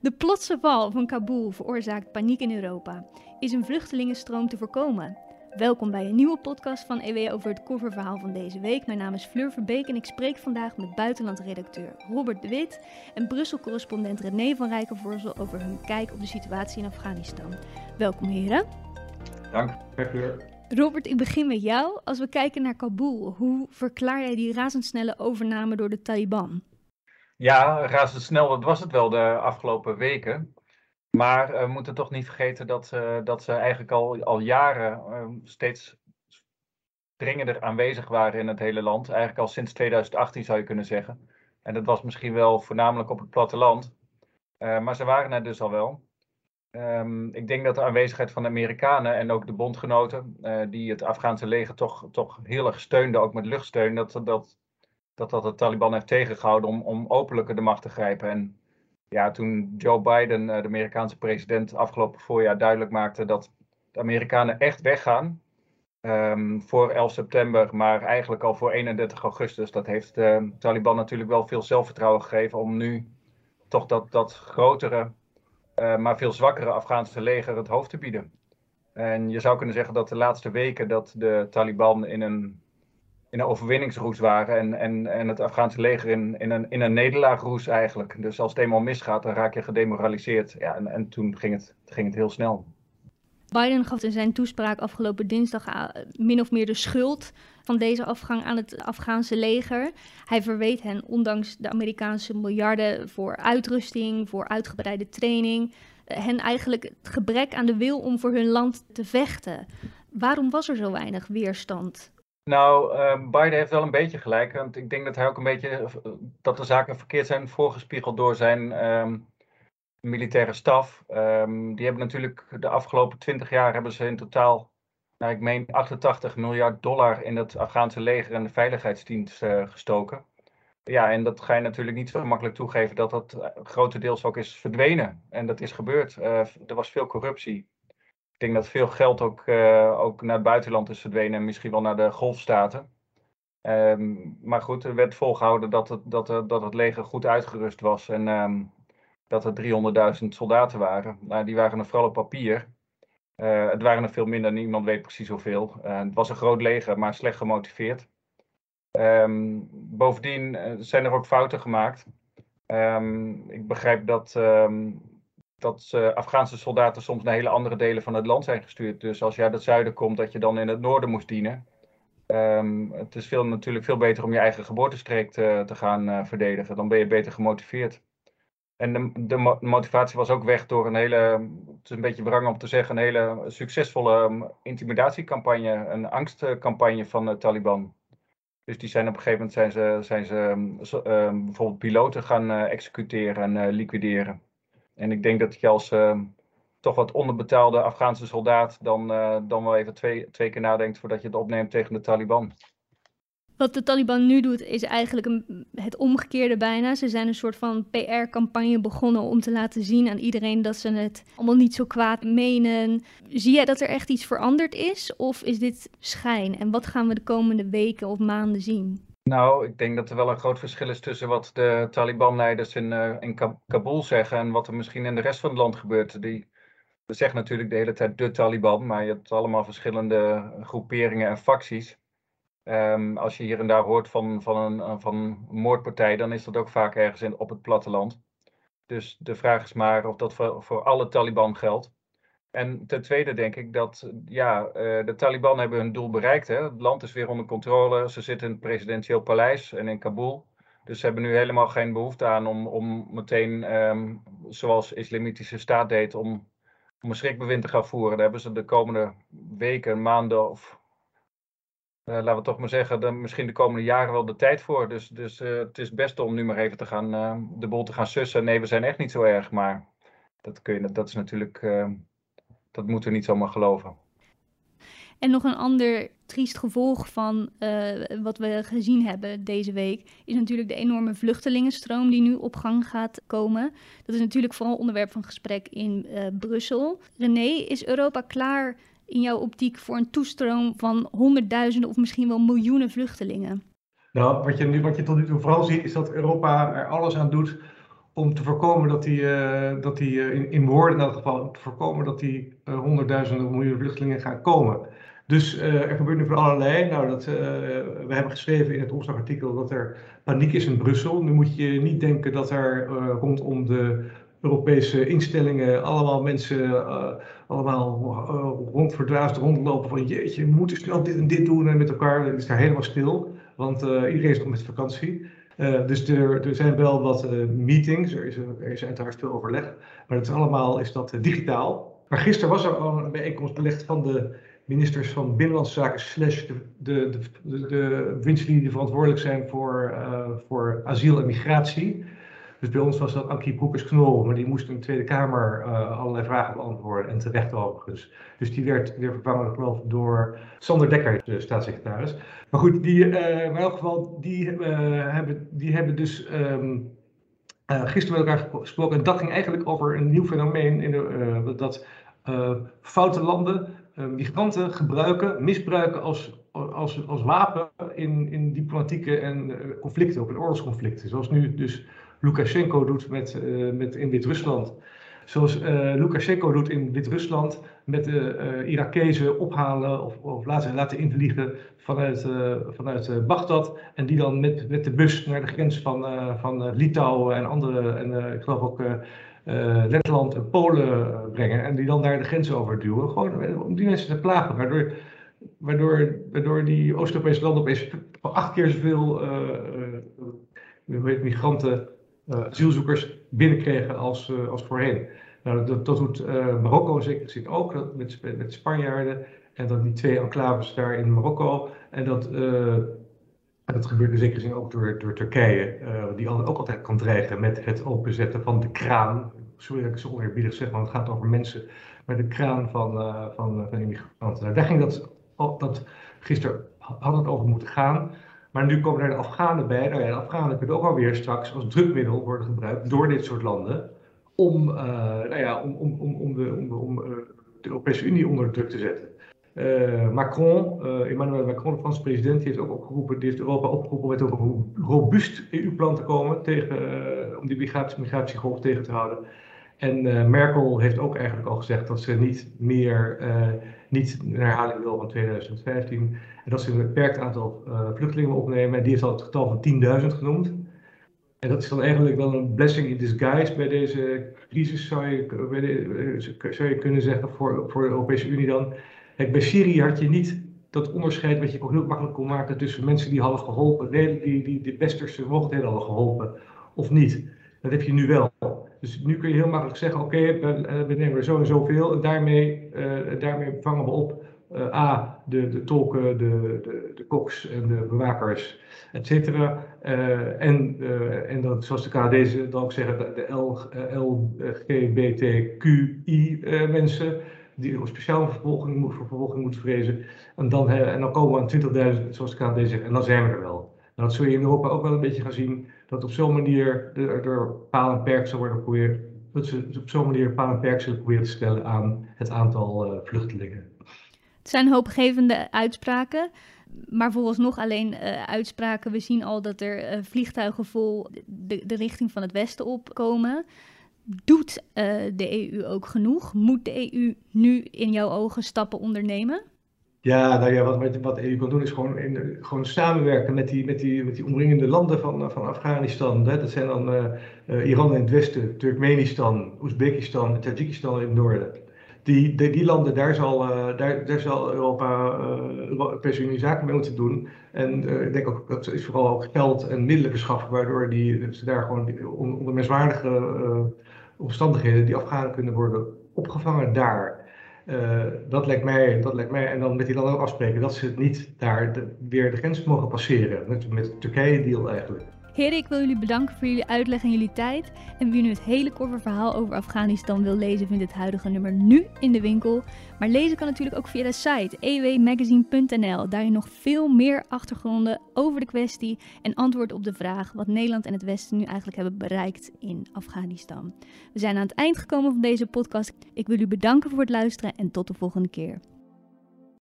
De plotse val van Kabul veroorzaakt paniek in Europa. Is een vluchtelingenstroom te voorkomen? Welkom bij een nieuwe podcast van EW over het coververhaal van deze week. Mijn naam is Fleur Verbeek en ik spreek vandaag met buitenlandredacteur Robert de Wit en Brussel-correspondent René van Rijkenvoorzel over hun kijk op de situatie in Afghanistan. Welkom heren. Dank, Fleur. Robert, ik begin met jou. Als we kijken naar Kabul, hoe verklaar jij die razendsnelle overname door de Taliban? Ja, razendsnel, dat was het wel de afgelopen weken. Maar eh, we moeten toch niet vergeten dat, uh, dat ze eigenlijk al, al jaren uh, steeds dringender aanwezig waren in het hele land. Eigenlijk al sinds 2018 zou je kunnen zeggen. En dat was misschien wel voornamelijk op het platteland. maar ze waren er dus al wel. Um, ik denk dat de aanwezigheid van de Amerikanen en ook de bondgenoten, die het Afghaanse leger toch, toch heel erg steunden, ook met luchtsteun, dat, dat, dat dat de Taliban heeft tegengehouden om, om openlijker de macht te grijpen. En ja, toen Joe Biden, eh, de Amerikaanse president, afgelopen voorjaar duidelijk maakte dat de Amerikanen echt weggaan um, voor 11 september, maar eigenlijk al voor 31 augustus, dat heeft de Taliban natuurlijk wel veel zelfvertrouwen gegeven om nu toch dat, dat grotere, uh, maar veel zwakkere Afghaanse leger het hoofd te bieden. En je zou kunnen zeggen dat de laatste weken dat de Taliban in een in een overwinningsroes waren en, en, en het Afghaanse leger in, in, een, in een nederlaagroes eigenlijk. Dus als het eenmaal misgaat, dan raak je gedemoraliseerd. Ja, en, en toen ging het, ging het heel snel. Biden gaf in zijn toespraak afgelopen dinsdag min of meer de schuld van deze afgang aan het Afghaanse leger. Hij verweet hen, ondanks de Amerikaanse miljarden voor uitrusting, voor uitgebreide training, hen eigenlijk het gebrek aan de wil om voor hun land te vechten. Waarom was er zo weinig weerstand? Nou, uh, Biden heeft wel een beetje gelijk. Want ik denk dat hij ook een beetje eh, dat de zaken verkeerd zijn voorgespiegeld door zijn um, militaire staf. Um, die hebben natuurlijk de afgelopen twintig jaar hebben ze in totaal, nou, ik meen 88 miljard dollar in het Afghaanse leger en de veiligheidsdienst uh, gestoken. Ja, en dat ga je natuurlijk niet zo makkelijk toegeven dat dat uh, grotendeels ook is verdwenen. En dat is gebeurd. er was veel corruptie. Ik denk dat veel geld ook, uh, ook naar het buitenland is verdwenen en misschien wel naar de golfstaten. Um, maar goed, er werd volgehouden dat het, dat, dat het leger goed uitgerust was en um, dat er 300.000 soldaten waren. Nou, die waren er vooral op papier. Uh, het waren er veel minder, niemand weet precies hoeveel. Het was een groot leger, maar slecht gemotiveerd. Um, bovendien zijn er ook fouten gemaakt. ik begrijp dat dat uh, Afghaanse soldaten soms naar hele andere delen van het land zijn gestuurd. Dus als je uit het zuiden komt, dat je dan in het noorden moest dienen. Um, het is veel, natuurlijk veel beter om je eigen geboortestreek te, te gaan uh, verdedigen. Dan ben je beter gemotiveerd. En de, de, motivatie was ook weg door een hele, het is een beetje wrang om te zeggen, een hele succesvolle um, intimidatiecampagne, een angstcampagne van de Taliban. Dus die zijn op een gegeven moment zijn ze, zijn ze um, bijvoorbeeld piloten gaan uh, executeren en liquideren. En ik denk dat je als uh, toch wat onderbetaalde Afghaanse soldaat dan, uh, dan wel even twee, twee keer nadenkt voordat je het opneemt tegen de Taliban. Wat de Taliban nu doet is eigenlijk een, het omgekeerde bijna. Ze zijn een soort van PR-campagne begonnen om te laten zien aan iedereen dat ze het allemaal niet zo kwaad menen. Zie jij dat er echt iets veranderd is of is dit schijn? En wat gaan we de komende weken of maanden zien? Nou, ik denk dat er wel een groot verschil is tussen wat de Taliban-leiders in, uh, in Kabul zeggen en wat er misschien in de rest van het land gebeurt. Die zeggen natuurlijk de hele tijd de Taliban, maar je hebt allemaal verschillende groeperingen en facties. Um, als je hier en daar hoort van, van, een, van een moordpartij, dan is dat ook vaak ergens in, op het platteland. Dus de vraag is maar of dat voor, voor alle Taliban geldt. En ten tweede denk ik dat ja, uh, de Taliban hebben hun doel bereikt. Hè. Het land is weer onder controle. Ze zitten in het presidentieel paleis en in Kabul. Dus ze hebben nu helemaal geen behoefte aan om, om meteen, um, zoals de Islamitische Staat deed, om, om een schrikbewind te gaan voeren. Daar hebben ze de komende weken, maanden of uh, laten we toch maar zeggen, de, misschien de komende jaren wel de tijd voor. Dus, dus uh, het is best om nu maar even te gaan, de boel te gaan sussen. Nee, we zijn echt niet zo erg, maar dat, kun je, dat is natuurlijk ehm, dat moeten we niet zomaar geloven. En nog een ander triest gevolg van uh, wat we gezien hebben deze week is natuurlijk de enorme vluchtelingenstroom die nu op gang gaat komen. Dat is natuurlijk vooral onderwerp van gesprek in uh, Brussel. René, is Europa klaar in jouw optiek voor een toestroom van honderdduizenden of misschien wel miljoenen vluchtelingen? Nou, wat je, nu, wat je tot nu toe vooral ziet is dat Europa er alles aan doet om te voorkomen dat die, uh, dat die uh, in, in woorden in elk geval, om te voorkomen dat die uh, honderdduizenden miljoen vluchtelingen gaan komen. Dus er gebeurt nu van allerlei. Nou, dat, we hebben geschreven in het omslagartikel dat er paniek is in Brussel. Nu moet je niet denken dat er rondom de Europese instellingen allemaal mensen allemaal rond verdwaasd rondlopen van jeetje, we moeten snel dit en dit doen en met elkaar. Het is daar helemaal stil, want iedereen is nog met vakantie. Uh, dus er, zijn wel wat uh, meetings, er is, er is uiteraard veel overleg, maar het is allemaal is dat uh, digitaal. Maar gisteren was er al een bijeenkomst belegd van de ministers van Binnenlandse Zaken slash de, de, de, de die verantwoordelijk zijn voor, voor asiel en migratie. Dus bij ons was dat Ankie Broekers-Knol, maar die moest in de Tweede Kamer uh, allerlei vragen beantwoorden en terecht overigens. Dus die werd weer vervangen geloof door Sander Dekker, de staatssecretaris. Maar goed, die, uh, in elk geval, die, uh, hebben, die hebben dus um, gisteren met elkaar gesproken. En dat ging eigenlijk over een nieuw fenomeen in de, dat foute landen migranten gebruiken, misbruiken als, als, als wapen in, in diplomatieke en conflicten, ook in oorlogsconflicten. Zoals nu dus Lukashenko doet met, uh, met, in Wit-Rusland. Zoals uh, Lukashenko doet in Wit-Rusland met de uh, Irakezen ophalen of, of laten, laten invliegen vanuit, vanuit Bagdad. En die dan met, met de bus naar de grens van, van Litouwen en andere, en ik geloof ook Letland en Polen brengen. En die dan daar de grens over duwen. Gewoon om die mensen te plagen. Waardoor, waardoor, waardoor die Oost-Europese landen opeens acht keer zoveel migranten uh, asielzoekers binnenkregen als, uh, als voorheen. Nou, dat, dat doet uh, Marokko zeker zien ook, met, met Spanjaarden en dan die twee enclaves daar in Marokko. En dat, dat gebeurt in zekere zin ook door, door Turkije, die ook altijd kan dreigen met het openzetten van de kraan. Sorry dat ik zo oneerbiedig zeg, want het gaat over mensen. Maar de kraan van, van, van immigranten. Nou, daar ging dat, dat gisteren had het over moeten gaan. Maar nu komen er de Afghanen bij. Nou ja, de Afghanen kunnen ook alweer straks als drukmiddel worden gebruikt door dit soort landen. Om, uh, nou ja, om, om, om, om, de, om, om uh, de Europese Unie onder druk te zetten. Uh, Macron, Emmanuel Macron, de Franse president, heeft ook opgeroepen, die heeft Europa opgeroepen met een robuust EU-plan te komen tegen, om die migratie, migratiegolf tegen te houden. En uh, Merkel heeft ook eigenlijk al gezegd dat ze niet meer, uh, niet een herhaling wil van 2015. En dat ze een beperkt aantal uh, vluchtelingen opnemen. En die heeft al het getal van 10.000 genoemd. En dat is dan eigenlijk wel een blessing in disguise bij deze crisis, zou je, zou je kunnen zeggen, voor, voor de Europese Unie dan. Kijk, bij Syrië had je niet dat onderscheid wat je ook heel makkelijk kon maken tussen mensen die hadden geholpen, die, die, die de westerse mogelijkheden hadden geholpen, of niet. Dat heb je nu wel. Dus nu kun je heel makkelijk zeggen, oké, we, we, nemen er zo en zoveel en daarmee, uh, daarmee vangen we op uh, A, de, de tolken, de, de, de koks en de bewakers, et cetera. En, en dan, zoals de KD dan ook zeggen, de, de LGBTQI mensen die een speciale vervolging, vervolging moeten vrezen. En dan, en dan komen we aan 20.000, zoals de KD zegt, en dan zijn we er wel. Dat zul je in Europa ook wel een beetje gaan zien dat op zo'n manier er paal en perk zal worden geprobeerd, dat ze op zo'n manier paal en perk zullen proberen te stellen aan het aantal uh, vluchtelingen. Het zijn hoopgevende uitspraken, maar vooralsnog alleen uh, uitspraken. We zien al dat er uh, vliegtuigen vol de, de, richting van het westen opkomen. Doet de EU ook genoeg? Moet de EU nu in jouw ogen stappen ondernemen? Ja, nou ja, wat, wat EU kan doen is gewoon, in, gewoon samenwerken met die, met, die, met die omringende landen van, van Afghanistan. Hè. Dat zijn dan uh, uh, Iran in het westen, Turkmenistan, Oezbekistan en Tajikistan in het noorden. Die, die, die landen, daar zal, uh, daar, daar zal Europa, Europese Unie zaken mee moeten doen. En ik denk ook dat is vooral ook geld en middelen verschaffen, waardoor die, ze daar gewoon onder menswaardige omstandigheden die Afghanen kunnen worden opgevangen daar. Uh, dat, lijkt mij, dat lijkt mij, en dan met die landen afspreken dat ze niet daar de, weer de grens mogen passeren. Met, met de Turkije-deal eigenlijk. Heren, ik wil jullie bedanken voor jullie uitleg en jullie tijd. En wie nu het hele korte verhaal over Afghanistan wil lezen, vindt het huidige nummer nu in de winkel. Maar lezen kan natuurlijk ook via de site ewmagazine.nl. Daarin nog veel meer achtergronden over de kwestie en antwoord op de vraag wat Nederland en het Westen nu eigenlijk hebben bereikt in Afghanistan. We zijn aan het eind gekomen van deze podcast. Ik wil u bedanken voor het luisteren en tot de volgende keer.